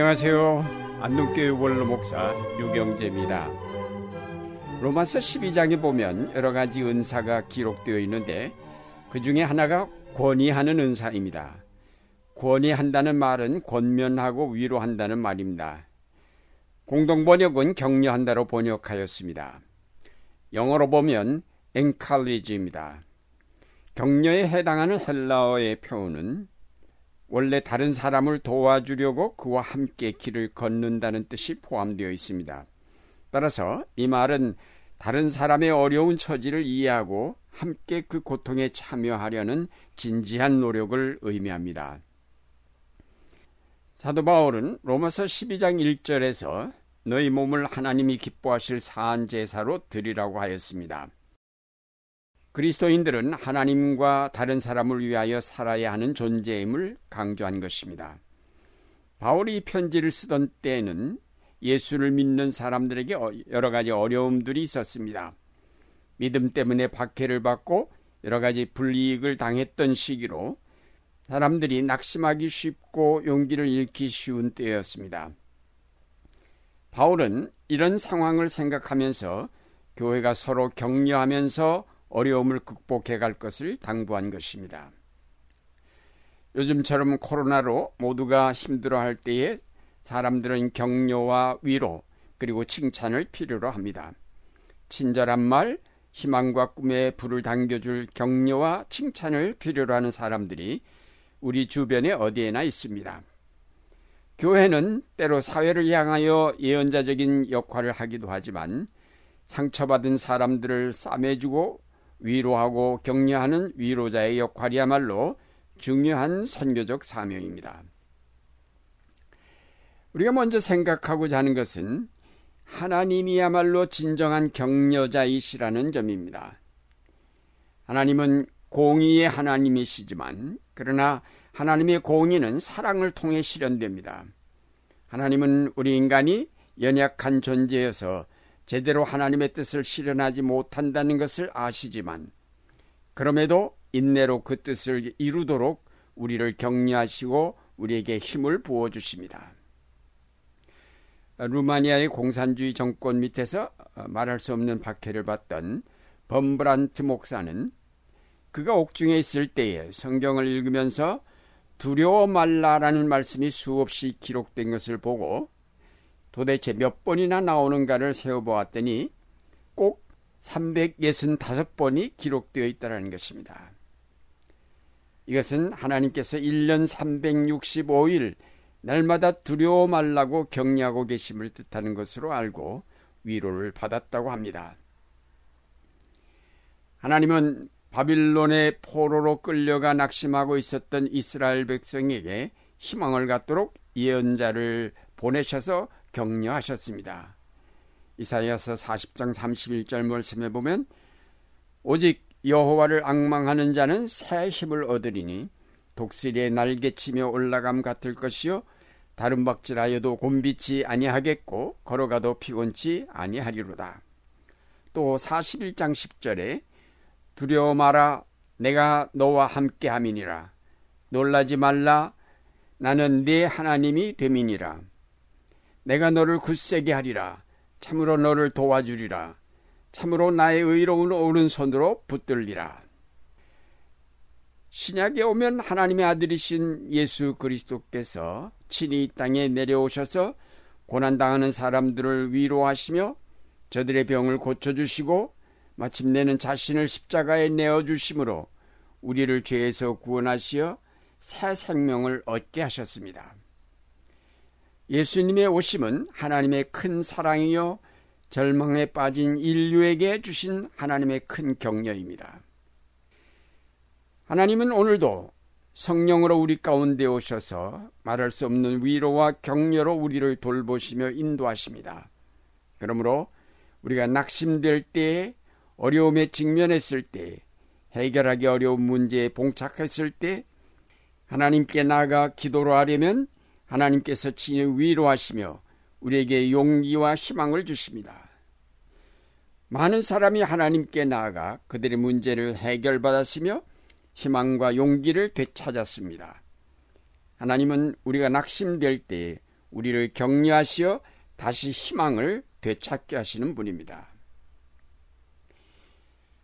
안녕하세요. 안동교회 원로 목사 유경재입니다. 로마서 12장에 보면 여러 가지 은사가 기록되어 있는데 그 중에 하나가 권위하는 은사입니다. 권위한다는 말은 권면하고 위로한다는 말입니다. 공동 번역은 격려한다로 번역하였습니다. 영어로 보면 encourage입니다. 격려에 해당하는 헬라어의 표현은 원래 다른 사람을 도와주려고 그와 함께 길을 걷는다는 뜻이 포함되어 있습니다. 따라서 이 말은 다른 사람의 어려운 처지를 이해하고 함께 그 고통에 참여하려는 진지한 노력을 의미합니다. 사도 바울은 로마서 12장 1절에서 너희 몸을 하나님이 기뻐하실 사한 제사로 드리라고 하였습니다. 그리스도인들은 하나님과 다른 사람을 위하여 살아야 하는 존재임을 강조한 것입니다. 바울이 이 편지를 쓰던 때에는 예수를 믿는 사람들에게 어, 여러 가지 어려움들이 있었습니다. 믿음 때문에 박해를 받고 여러 가지 불이익을 당했던 시기로 사람들이 낙심하기 쉽고 용기를 잃기 쉬운 때였습니다. 바울은 이런 상황을 생각하면서 교회가 서로 격려하면서 어려움을 극복해 갈 것을 당부한 것입니다. 요즘처럼 코로나로 모두가 힘들어할 때에 사람들은 격려와 위로 그리고 칭찬을 필요로 합니다. 친절한 말, 희망과 꿈에 불을 당겨줄 격려와 칭찬을 필요로 하는 사람들이 우리 주변에 어디에나 있습니다. 교회는 때로 사회를 향하여 예언자적인 역할을 하기도 하지만 상처받은 사람들을 싸매주고 위로하고 격려하는 위로자의 역할이야말로 중요한 선교적 사명입니다. 우리가 먼저 생각하고자 하는 것은 하나님이야말로 진정한 격려자이시라는 점입니다. 하나님은 공의의 하나님이시지만 그러나 하나님의 공의는 사랑을 통해 실현됩니다. 하나님은 우리 인간이 연약한 존재여서 제대로 하나님의 뜻을 실현하지 못한다는 것을 아시지만 그럼에도 인내로 그 뜻을 이루도록 우리를 격려하시고 우리에게 힘을 부어 주십니다. 루마니아의 공산주의 정권 밑에서 말할 수 없는 박해를 받던 범브란트 목사는 그가 옥중에 있을 때에 성경을 읽으면서 두려워 말라라는 말씀이 수없이 기록된 것을 보고 도대체 몇 번이나 나오는가를 세어보았더니 꼭 365번이 기록되어 있다는 것입니다. 이것은 하나님께서 1년 365일 날마다 두려워 말라고 격려하고 계심을 뜻하는 것으로 알고 위로를 받았다고 합니다. 하나님은 바빌론의 포로로 끌려가 낙심하고 있었던 이스라엘 백성에게 희망을 갖도록 예언자를 보내셔서 격려하셨습니다. 이사야서 40장 31절 말씀에 보면 오직 여호와를 악망하는 자는 새 힘을 얻으리니 독수리의 날개치며 올라감 같을 것이요 다른 박질하여도 곤비치 아니하겠고 걸어가도 피곤치 아니하리로다. 또 41장 10절에 두려워 마라 내가 너와 함께 함이니라 놀라지 말라 나는 네 하나님이 됨이니라 내가 너를 굳세게 하리라. 참으로 너를 도와주리라. 참으로 나의 의로운 오른손으로 붙들리라. 신약에 오면 하나님의 아들이신 예수 그리스도께서 친히 이 땅에 내려오셔서 고난당하는 사람들을 위로하시며 저들의 병을 고쳐주시고 마침내는 자신을 십자가에 내어주심으로 우리를 죄에서 구원하시어 새 생명을 얻게 하셨습니다. 예수님의 오심은 하나님의 큰 사랑이요 절망에 빠진 인류에게 주신 하나님의 큰 격려입니다. 하나님은 오늘도 성령으로 우리 가운데 오셔서 말할 수 없는 위로와 격려로 우리를 돌보시며 인도하십니다. 그러므로 우리가 낙심될 때, 어려움에 직면했을 때, 해결하기 어려운 문제에 봉착했을 때, 하나님께 나아가 기도로 하려면 하나님께서 친히 위로하시며 우리에게 용기와 희망을 주십니다. 많은 사람이 하나님께 나아가 그들의 문제를 해결받았으며 희망과 용기를 되찾았습니다. 하나님은 우리가 낙심될 때 우리를 격려하시어 다시 희망을 되찾게 하시는 분입니다.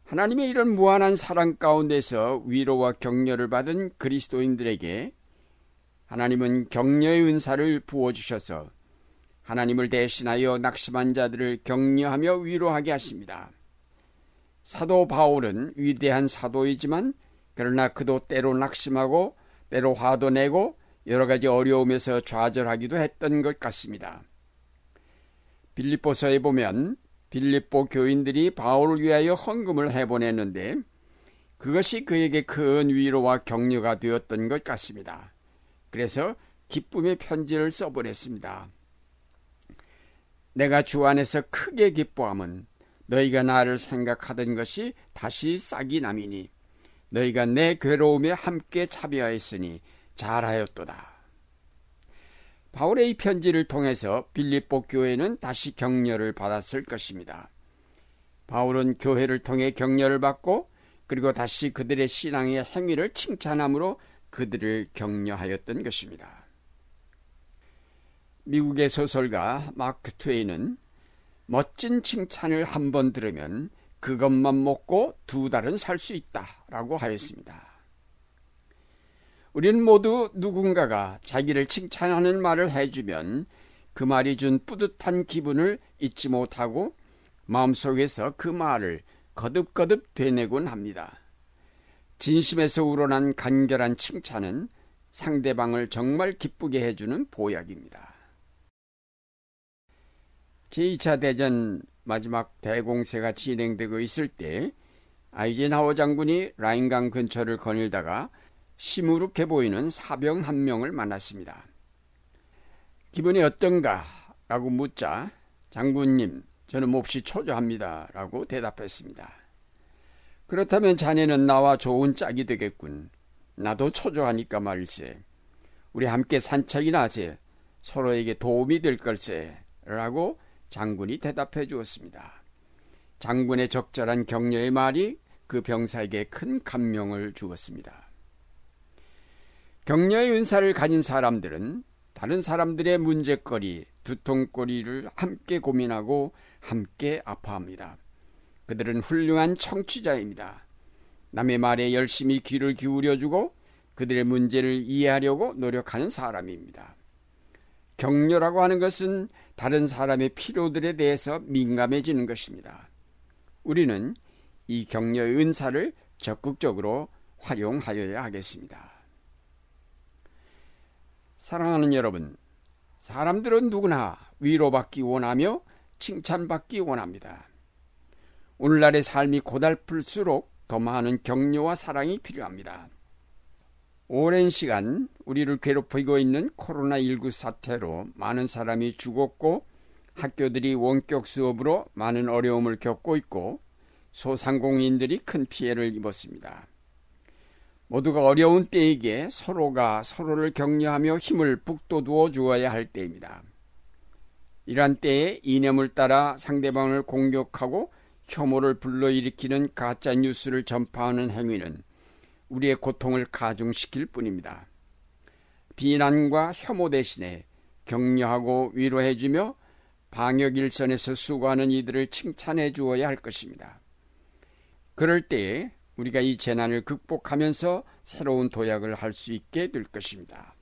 하나님의 이런 무한한 사랑 가운데서 위로와 격려를 받은 그리스도인들에게 하나님은 격려의 은사를 부어주셔서 하나님을 대신하여 낙심한 자들을 격려하며 위로하게 하십니다. 사도 바울은 위대한 사도이지만 그러나 그도 때로 낙심하고 때로 화도 내고 여러 가지 어려움에서 좌절하기도 했던 것 같습니다. 빌립보서에 보면 빌립보 교인들이 바울을 위하여 헌금을 해보냈는데 그것이 그에게 큰 위로와 격려가 되었던 것 같습니다. 그래서 기쁨의 편지를 써보냈습니다. 내가 주 안에서 크게 기뻐함은 너희가 나를 생각하던 것이 다시 싹이 남이니 너희가 내 괴로움에 함께 참여하였으니 잘하였도다. 바울의 이 편지를 통해서 빌립보 교회는 다시 격려를 받았을 것입니다. 바울은 교회를 통해 격려를 받고 그리고 다시 그들의 신앙의 행위를 칭찬함으로 그들을 격려하였던 것입니다. 미국의 소설가 마크 트웨이는 멋진 칭찬을 한 번 들으면 그것만 먹고 두 달은 살 수 있다라고 하였습니다. 우리는 모두 누군가가 자기를 칭찬하는 말을 해주면 그 말이 준 뿌듯한 기분을 잊지 못하고 마음속에서 그 말을 거듭거듭 되뇌곤 합니다. 진심에서 우러난 간결한 칭찬은 상대방을 정말 기쁘게 해주는 보약입니다. 제2차 대전 마지막 대공세가 진행되고 있을 때 아이젠하워 장군이 라인강 근처를 거닐다가 시무룩해 보이는 사병 한 명을 만났습니다. 기분이 어떤가? 라고 묻자 장군님 저는 몹시 초조합니다. 라고 대답했습니다. 그렇다면 자네는 나와 좋은 짝이 되겠군. 나도 초조하니까 말일세. 우리 함께 산책이나 하세. 서로에게 도움이 될 걸세. 라고 장군이 대답해 주었습니다. 장군의 적절한 격려의 말이 그 병사에게 큰 감명을 주었습니다. 격려의 은사를 가진 사람들은 다른 사람들의 문제거리, 두통거리를 함께 고민하고 함께 아파합니다. 그들은 훌륭한 청취자입니다. 남의 말에 열심히 귀를 기울여주고 그들의 문제를 이해하려고 노력하는 사람입니다. 격려라고 하는 것은 다른 사람의 필요들에 대해서 민감해지는 것입니다. 우리는 이 격려의 은사를 적극적으로 활용하여야 하겠습니다. 사랑하는 여러분, 사람들은 누구나 위로받기 원하며 칭찬받기 원합니다. 오늘날의 삶이 고달플수록 더 많은 격려와 사랑이 필요합니다. 오랜 시간 우리를 괴롭히고 있는 코로나19 사태로 많은 사람이 죽었고 학교들이 원격 수업으로 많은 어려움을 겪고 있고 소상공인들이 큰 피해를 입었습니다. 모두가 어려운 때이기에 서로가 서로를 격려하며 힘을 북돋워 주어야 할 때입니다. 이러한 때에 이념을 따라 상대방을 공격하고 혐오를 불러일으키는 가짜 뉴스를 전파하는 행위는 우리의 고통을 가중시킬 뿐입니다. 비난과 혐오 대신에 격려하고 위로해주며 방역 일선에서 수고하는 이들을 칭찬해 주어야 할 것입니다. 그럴 때에 우리가 이 재난을 극복하면서 새로운 도약을 할 수 있게 될 것입니다.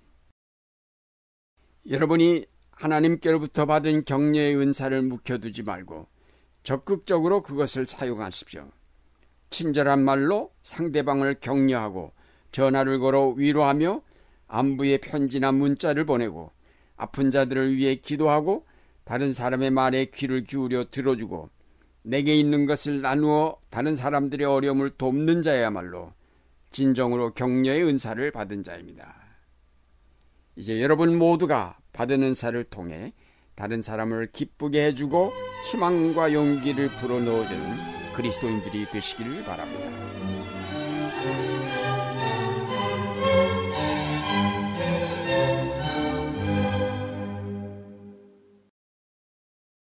여러분이 하나님께로부터 받은 격려의 은사를 묵혀두지 말고 적극적으로 그것을 사용하십시오. 친절한 말로 상대방을 격려하고 전화를 걸어 위로하며 안부의 편지나 문자를 보내고 아픈 자들을 위해 기도하고 다른 사람의 말에 귀를 기울여 들어주고 내게 있는 것을 나누어 다른 사람들의 어려움을 돕는 자야말로 진정으로 격려의 은사를 받은 자입니다. 이제 여러분 모두가 받은 은사를 통해 다른 사람을 기쁘게 해주고 희망과 용기를 불어넣어주는 그리스도인들이 되시기를 바랍니다.